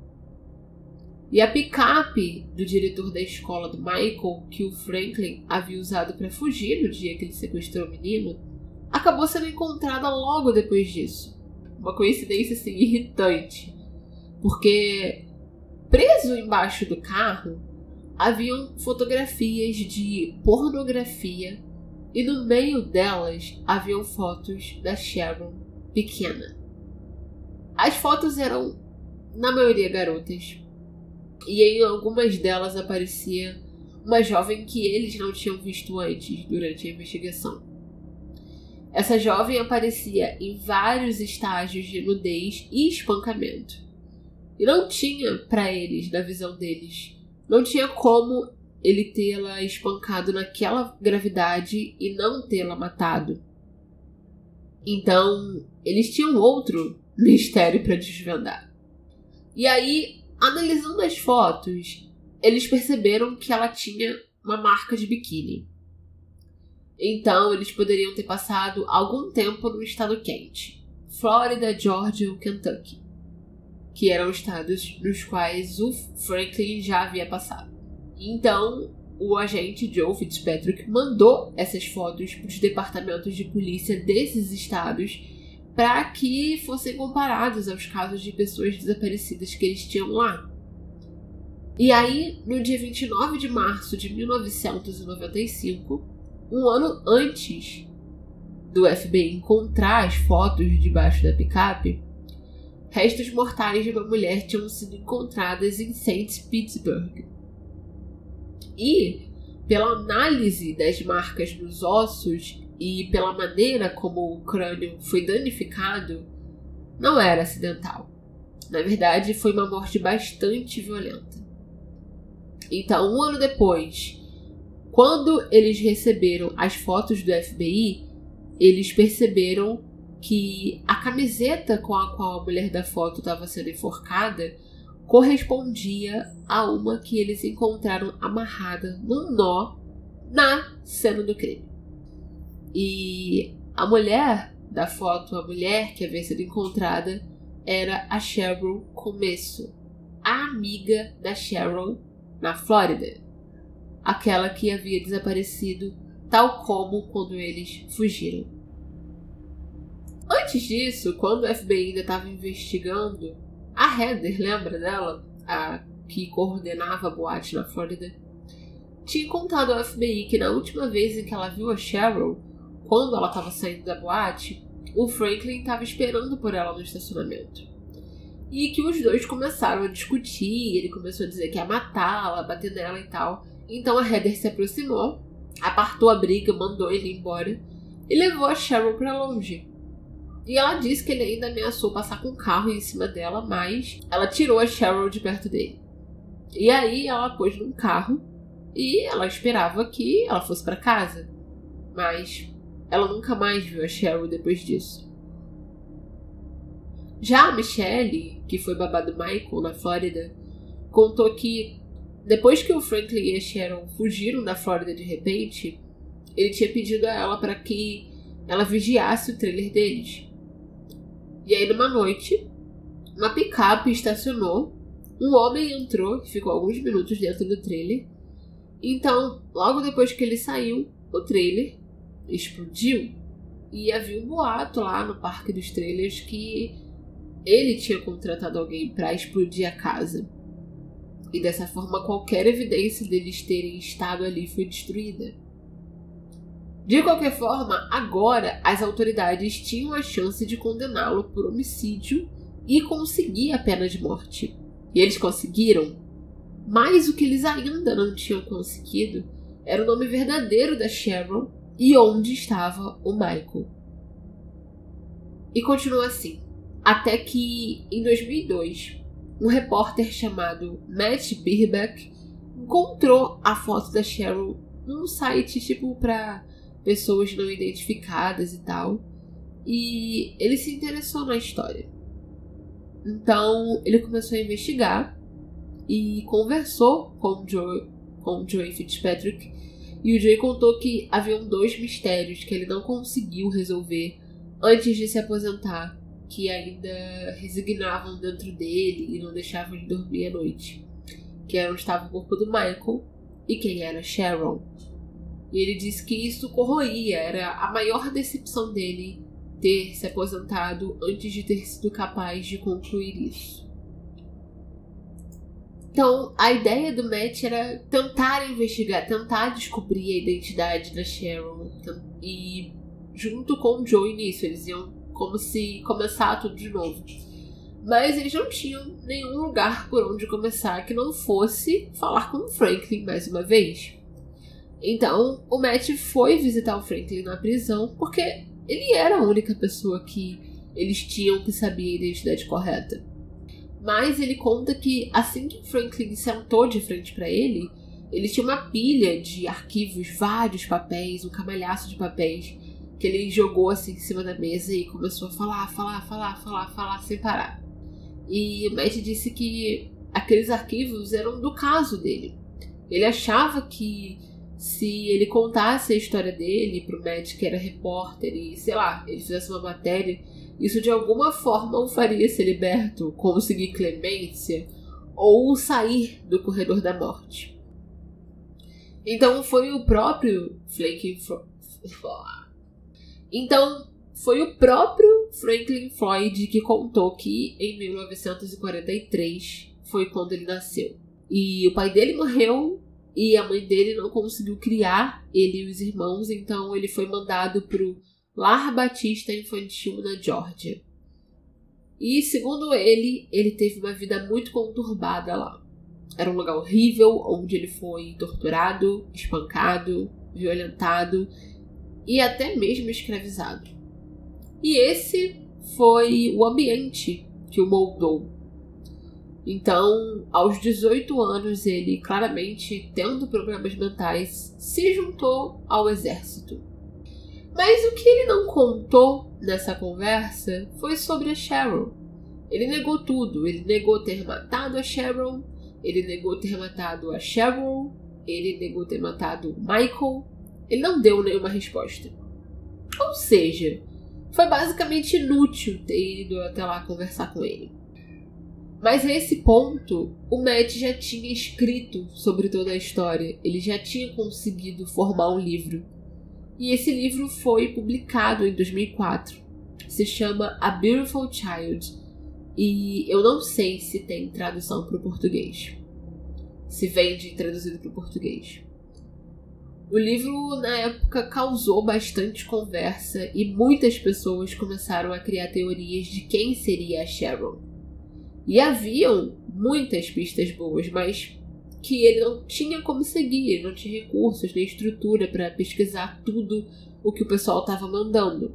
E a picape do diretor da escola do Michael, que o Franklin havia usado para fugir no dia que ele sequestrou o menino, acabou sendo encontrada logo depois disso. Uma coincidência assim irritante, porque preso embaixo do carro haviam fotografias de pornografia e no meio delas haviam fotos da Sharon pequena. As fotos eram, na maioria, garotas, e em algumas delas aparecia uma jovem que eles não tinham visto antes durante a investigação. Essa jovem aparecia em vários estágios de nudez e espancamento. E não tinha para eles, na visão deles, não tinha como ele tê-la espancado naquela gravidade e não tê-la matado. Então, eles tinham outro [LAUGHS] mistério para desvendar. E aí, analisando as fotos, eles perceberam que ela tinha uma marca de biquíni. Então, eles poderiam ter passado algum tempo no estado quente Flórida, Georgia ou Kentucky que eram estados nos quais o Franklin já havia passado. Então, o agente Joe Fitzpatrick mandou essas fotos para os departamentos de polícia desses estados para que fossem comparados aos casos de pessoas desaparecidas que eles tinham lá. E aí, no dia 29 de março de 1995, um ano antes do FBI encontrar as fotos debaixo da picape, restos mortais de uma mulher tinham sido encontradas em St. Petersburg. E, pela análise das marcas nos ossos e pela maneira como o crânio foi danificado, não era acidental. Na verdade, foi uma morte bastante violenta. Então, um ano depois, quando eles receberam as fotos do FBI, eles perceberam que a camiseta com a qual a mulher da foto estava sendo enforcada correspondia a uma que eles encontraram amarrada num nó na cena do crime. E a mulher da foto, a mulher que havia sido encontrada, era a Cheryl Começo, a amiga da Cheryl na Flórida, aquela que havia desaparecido, tal como quando eles fugiram. Antes disso, quando o FBI ainda estava investigando, a Heather, lembra dela? A que coordenava a boate na Flórida? Tinha contado ao FBI que na última vez em que ela viu a Cheryl, quando ela estava saindo da boate, o Franklin estava esperando por ela no estacionamento. E que os dois começaram a discutir, ele começou a dizer que ia matá-la, bater nela e tal. Então a Heather se aproximou, apartou a briga, mandou ele embora e levou a Cheryl para longe. E ela disse que ele ainda ameaçou passar com o carro em cima dela, mas ela tirou a Cheryl de perto dele. E aí ela pôs num carro e ela esperava que ela fosse para casa. Mas ela nunca mais viu a Cheryl depois disso. Já a Michelle, que foi babá do Michael na Flórida, contou que depois que o Franklin e a Sharon fugiram da Flórida de repente, ele tinha pedido a ela para que ela vigiasse o trailer deles. E aí, numa noite, uma picape estacionou, um homem entrou e ficou alguns minutos dentro do trailer. Então, logo depois que ele saiu, o trailer explodiu. E havia um boato lá no parque dos trailers que ele tinha contratado alguém para explodir a casa. E dessa forma, qualquer evidência deles terem estado ali foi destruída. De qualquer forma, agora as autoridades tinham a chance de condená-lo por homicídio e conseguir a pena de morte. E eles conseguiram. Mas o que eles ainda não tinham conseguido era o nome verdadeiro da Sharon e onde estava o Michael. E continua assim. Até que, em 2002, um repórter chamado Matt Birbeck encontrou a foto da Cheryl num site tipo para pessoas não identificadas e tal. E ele se interessou na história. Então ele começou a investigar e conversou com o Joe, com Joey Fitzpatrick. E o Joey contou que haviam dois mistérios que ele não conseguiu resolver antes de se aposentar, que ainda resignavam dentro dele e não deixavam de dormir à noite. Que era onde estava o corpo do Michael e quem era Sharon. E ele disse que isso corroía, era a maior decepção dele ter se aposentado antes de ter sido capaz de concluir isso. Então, a ideia do Matt era tentar investigar, tentar descobrir a identidade da Sharon. E junto com o Joe nisso, eles iam como se começar tudo de novo. Mas eles não tinham nenhum lugar por onde começar que não fosse falar com o Franklin mais uma vez. Então, o Matt foi visitar o Franklin na prisão porque ele era a única pessoa que eles tinham que saber a identidade correta. Mas ele conta que assim que Franklin sentou de frente para ele, ele tinha uma pilha de arquivos, vários papéis, um camalhaço de papéis, que ele jogou assim em cima da mesa e começou a falar, falar, falar, falar, falar sem parar. E o Matt disse que aqueles arquivos eram do caso dele. Ele achava que se ele contasse a história dele pro Matt, que era repórter, e sei lá, ele fizesse uma matéria, isso de alguma forma o faria ser liberto, conseguir clemência ou sair do corredor da morte. Então foi o próprio Flake. Então foi o próprio Franklin Floyd que contou que em 1943 foi quando ele nasceu. E o pai dele morreu e a mãe dele não conseguiu criar ele e os irmãos, então ele foi mandado pro Lar Batista Infantil na Geórgia. E segundo ele, ele teve uma vida muito conturbada lá. Era um lugar horrível onde ele foi torturado, espancado, violentado e até mesmo escravizado. E esse foi o ambiente que o moldou então, aos 18 anos, ele claramente, tendo problemas mentais, se juntou ao exército. Mas o que ele não contou nessa conversa foi sobre a Sharon. Ele negou tudo. Ele negou ter matado a Sharon, ele negou ter matado a Sharon, ele negou ter matado o Michael. Ele não deu nenhuma resposta. Ou seja, foi basicamente inútil ter ido até lá conversar com ele. Mas a esse ponto, o Matt já tinha escrito sobre toda a história, ele já tinha conseguido formar um livro. E esse livro foi publicado em 2004. Se chama A Beautiful Child. E eu não sei se tem tradução para o português. Se vende traduzido para o português. O livro, na época, causou bastante conversa e muitas pessoas começaram a criar teorias de quem seria a Sharon. E haviam muitas pistas boas, mas que ele não tinha como seguir, ele não tinha recursos nem estrutura para pesquisar tudo o que o pessoal estava mandando.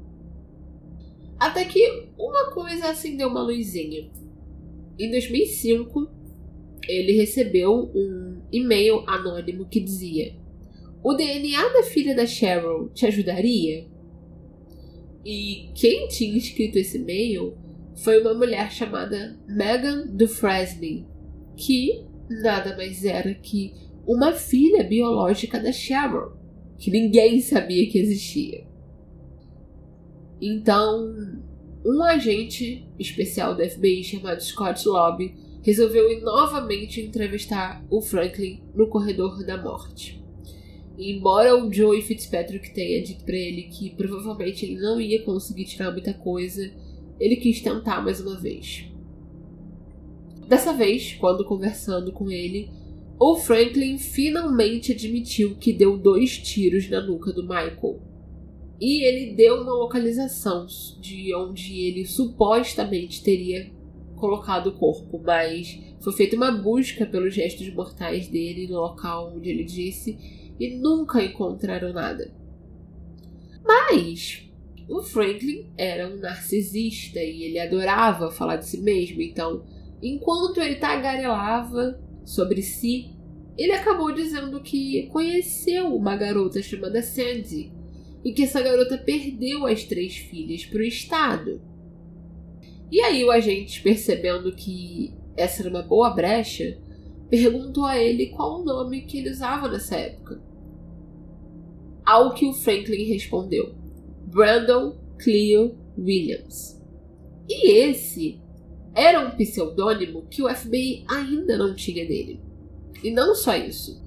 Até que uma coisa acendeu uma luzinha. Em 2005, ele recebeu um e-mail anônimo que dizia: O DNA da filha da Cheryl te ajudaria? E quem tinha escrito esse e-mail foi uma mulher chamada Megan Dufresne, que nada mais era que uma filha biológica da Sharon, que ninguém sabia que existia. Então, um agente especial do FBI chamado Scott Lobby resolveu ir novamente entrevistar o Franklin no corredor da morte. E embora o Joey Fitzpatrick tenha dito para ele que provavelmente ele não ia conseguir tirar muita coisa, ele quis tentar mais uma vez. Dessa vez, quando conversando com ele, o Franklin finalmente admitiu que deu dois tiros na nuca do Michael. E ele deu uma localização de onde ele supostamente teria colocado o corpo, mas foi feita uma busca pelos gestos mortais dele no local onde ele disse e nunca encontraram nada. Mas o Franklin era um narcisista e ele adorava falar de si mesmo, então, enquanto ele tagarelava sobre si, ele acabou dizendo que conheceu uma garota chamada Sandy e que essa garota perdeu as três filhas para o Estado. E aí o agente, percebendo que essa era uma boa brecha, perguntou a ele qual o nome que ele usava nessa época. Ao que o Franklin respondeu: Brandon Cleo Williams. E esse era um pseudônimo que o FBI ainda não tinha dele. E não só isso.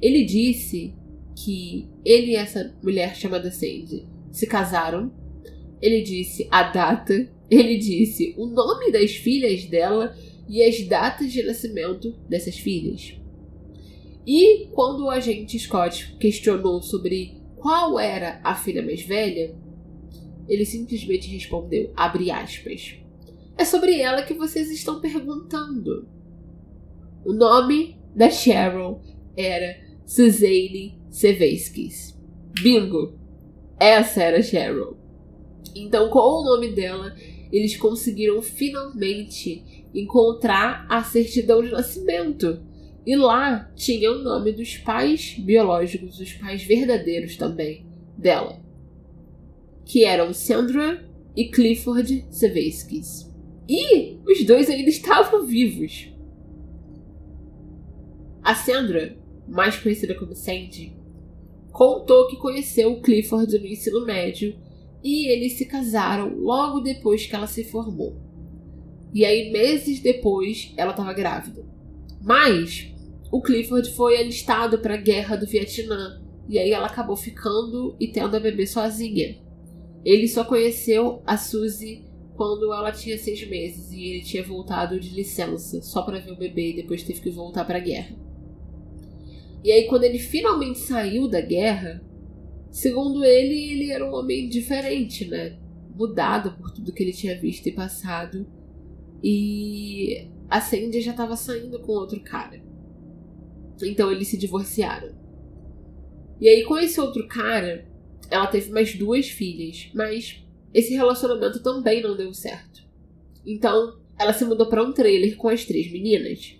Ele disse que ele e essa mulher chamada Sandy se casaram. Ele disse a data ele disse o nome das filhas dela e as datas de nascimento dessas filhas. E quando o agente Scott questionou sobre qual era a filha mais velha, ele simplesmente respondeu, abre aspas, é sobre ela que vocês estão perguntando. O nome da Cheryl era Suzanne Seveskis. Bingo! Essa era Cheryl. Então, com o nome dela, eles conseguiram finalmente encontrar a certidão de nascimento. E lá tinha o nome dos pais biológicos, os pais verdadeiros também dela, que eram Sandra e Clifford Seveskis. E os dois ainda estavam vivos. A Sandra, mais conhecida como Sandy, contou que conheceu o Clifford no ensino médio e eles se casaram logo depois que ela se formou. E aí, meses depois, ela estava grávida. Mas o Clifford foi alistado para a guerra do Vietnã e aí ela acabou ficando e tendo a bebê sozinha. Ele só conheceu a Suzy quando ela tinha seis meses e ele tinha voltado de licença só para ver o bebê e depois teve que voltar para a guerra. E aí, quando ele finalmente saiu da guerra, Segundo ele, ele era um homem diferente, né? Mudado por tudo que ele tinha visto e passado. E a Sandy já estava saindo com outro cara. Então eles se divorciaram. E aí, com esse outro cara, ela teve mais duas filhas, mas esse relacionamento também não deu certo. Então, ela se mudou para um trailer com as três meninas.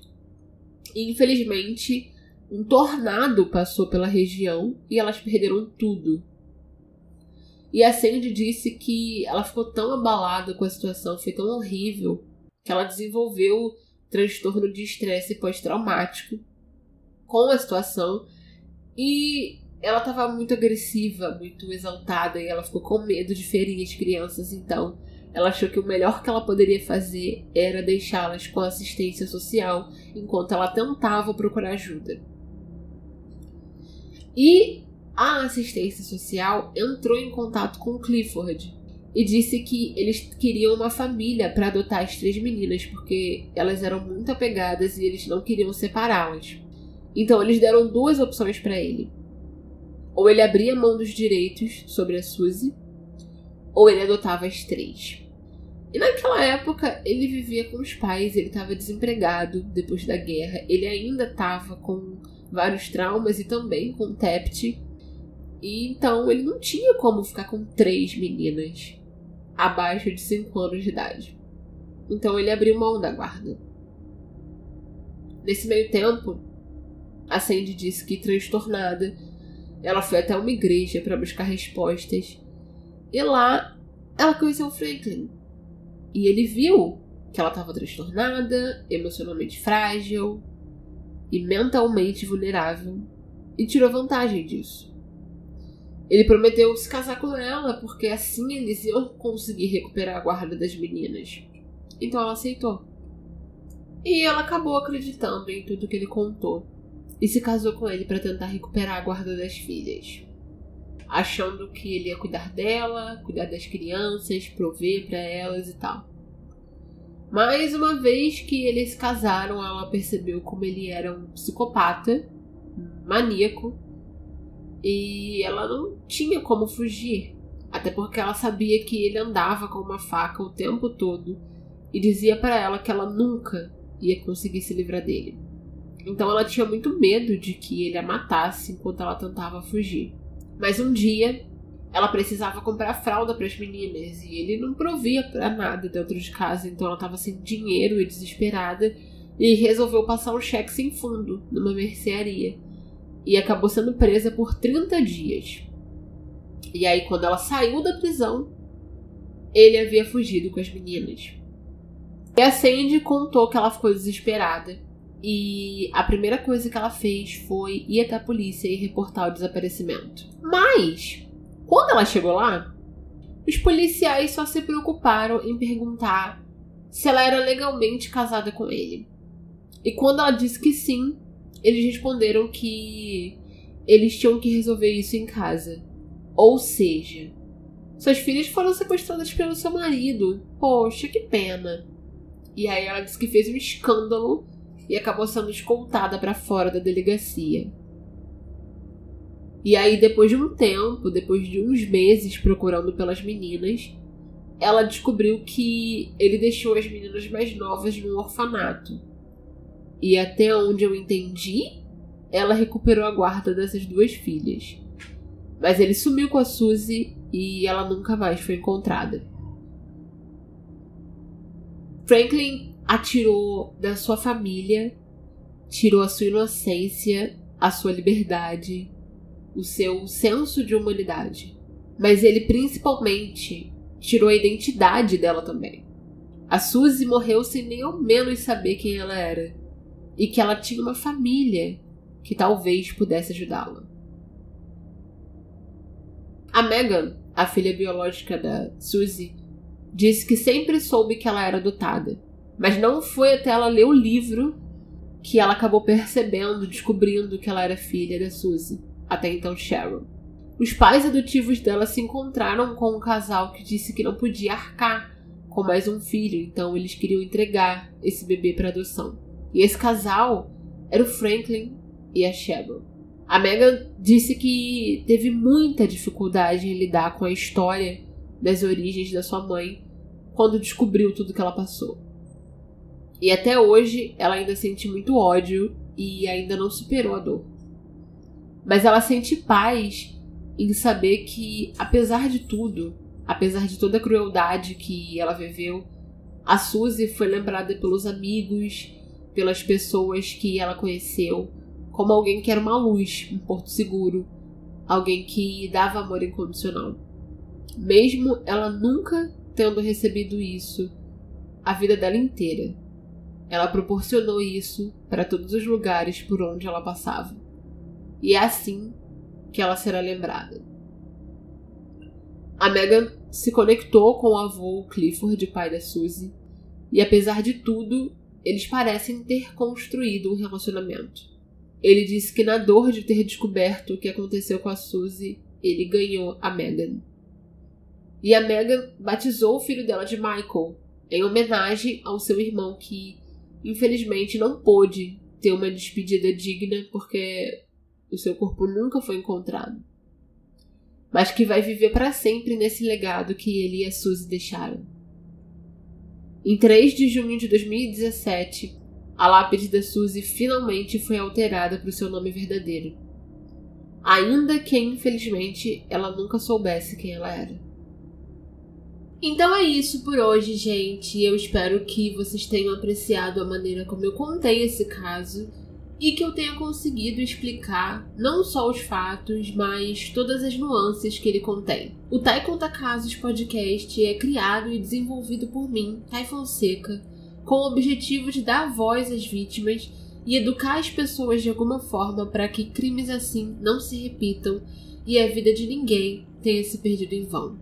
E infelizmente, um tornado passou pela região e elas perderam tudo. E a Sandy disse que ela ficou tão abalada com a situação, foi tão horrível, que ela desenvolveu transtorno de estresse pós-traumático com a situação e ela estava muito agressiva, muito exaltada e ela ficou com medo de ferir as crianças, então ela achou que o melhor que ela poderia fazer era deixá-las com assistência social enquanto ela tentava procurar ajuda. E a assistência social entrou em contato com Clifford e disse que eles queriam uma família para adotar as três meninas, porque elas eram muito apegadas e eles não queriam separá-las. Então eles deram duas opções para ele. Ou ele abria mão dos direitos sobre a Suzy, ou ele adotava as três. E naquela época ele vivia com os pais, ele estava desempregado depois da guerra, ele ainda estava com vários traumas e também com TEPT. E então ele não tinha como ficar com três meninas abaixo de 5 anos de idade. Então ele abriu mão da guarda. Nesse meio tempo, a Sandy disse que transtornada, ela foi até uma igreja para buscar respostas. E lá ela conheceu o Franklin. E ele viu que ela estava transtornada, emocionalmente frágil e mentalmente vulnerável e tirou vantagem disso. Ele prometeu se casar com ela porque assim eles iam conseguir recuperar a guarda das meninas. Então ela aceitou. E ela acabou acreditando em tudo que ele contou e se casou com ele para tentar recuperar a guarda das filhas, achando que ele ia cuidar dela, cuidar das crianças, prover para elas e tal. Mas uma vez que eles se casaram, ela percebeu como ele era um psicopata, maníaco, e ela não tinha como fugir, até porque ela sabia que ele andava com uma faca o tempo todo e dizia para ela que ela nunca ia conseguir se livrar dele. Então ela tinha muito medo de que ele a matasse enquanto ela tentava fugir. Mas um dia ela precisava comprar fralda para as meninas e ele não provia para nada dentro de casa, então ela estava sem dinheiro e desesperada e resolveu passar um cheque sem fundo numa mercearia e acabou sendo presa por 30 dias. E aí, quando ela saiu da prisão, ele havia fugido com as meninas. E a Sandy contou que ela ficou desesperada e a primeira coisa que ela fez foi ir até a polícia e reportar o desaparecimento. Mas, quando ela chegou lá, os policiais só se preocuparam em perguntar se ela era legalmente casada com ele. E quando ela disse que sim, eles responderam que eles tinham que resolver isso em casa. Ou seja, suas filhas foram sequestradas pelo seu marido. Poxa, que pena. E aí ela disse que fez um escândalo e acabou sendo escoltada para fora da delegacia. E aí, depois de um tempo, depois de uns meses procurando pelas meninas, ela descobriu que ele deixou as meninas mais novas num orfanato. E até onde eu entendi, ela recuperou a guarda dessas duas filhas. Mas ele sumiu com a Suzy e ela nunca mais foi encontrada. Franklin atirou da sua família, tirou a sua inocência, a sua liberdade, o seu senso de humanidade. Mas ele principalmente tirou a identidade dela também. A Suzy morreu sem nem ao menos saber quem ela era e que ela tinha uma família que talvez pudesse ajudá-la. A Megan, a filha biológica da Suzy, disse que sempre soube que ela era adotada mas não foi até ela ler o livro que ela acabou percebendo, descobrindo que ela era filha da Suzy, até então Sharon. Os pais adotivos dela se encontraram com um casal que disse que não podia arcar com mais um filho, então eles queriam entregar esse bebê para adoção. E esse casal era o Franklin e a Sharon. A Megan disse que teve muita dificuldade em lidar com a história das origens da sua mãe quando descobriu tudo que ela passou. E até hoje ela ainda sente muito ódio e ainda não superou a dor. Mas ela sente paz em saber que, apesar de tudo, apesar de toda a crueldade que ela viveu, a Suzy foi lembrada pelos amigos, pelas pessoas que ela conheceu, como alguém que era uma luz, um porto seguro, alguém que dava amor incondicional. Mesmo ela nunca tendo recebido isso a vida dela inteira. Ela proporcionou isso para todos os lugares por onde ela passava. E é assim que ela será lembrada. A Megan se conectou com o avô Clifford, pai da Suzy, e apesar de tudo, eles parecem ter construído um relacionamento. Ele disse que na dor de ter descoberto o que aconteceu com a Suzy, ele ganhou a Megan. E a Megan batizou o filho dela de Michael, em homenagem ao seu irmão que infelizmente não pôde ter uma despedida digna porque o seu corpo nunca foi encontrado. Mas que vai viver para sempre nesse legado que ele e a Suzy deixaram. Em 3 de junho de 2017, a lápide da Suzy finalmente foi alterada para o seu nome verdadeiro. Ainda que, infelizmente, ela nunca soubesse quem ela era. Então é isso por hoje, gente. Eu espero que vocês tenham apreciado a maneira como eu contei esse caso e que eu tenha conseguido explicar não só os fatos, mas todas as nuances que ele contém. O Tai Conta Casos podcast é criado e desenvolvido por mim, Tai Fonseca, com o objetivo de dar voz às vítimas e educar as pessoas de alguma forma para que crimes assim não se repitam e a vida de ninguém tenha se perdido em vão.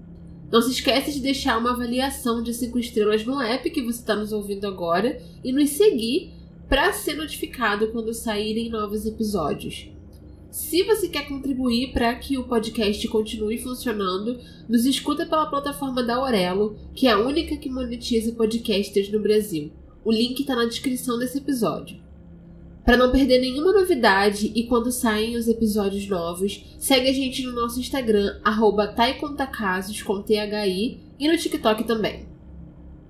Não se esqueça de deixar uma avaliação de 5 estrelas no app que você está nos ouvindo agora e nos seguir para ser notificado quando saírem novos episódios. Se você quer contribuir para que o podcast continue funcionando, nos escuta pela plataforma da Aurelo, que é a única que monetiza podcasters no Brasil. O link está na descrição desse episódio. Para não perder nenhuma novidade e quando saem os episódios novos, segue a gente no nosso Instagram, arroba com THI, e no TikTok também.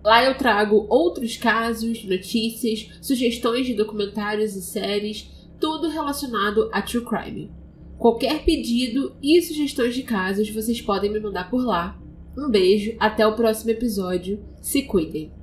Lá eu trago outros casos, notícias, sugestões de documentários e séries, tudo relacionado a true crime. Qualquer pedido e sugestões de casos vocês podem me mandar por lá. Um beijo, até o próximo episódio. Se cuidem!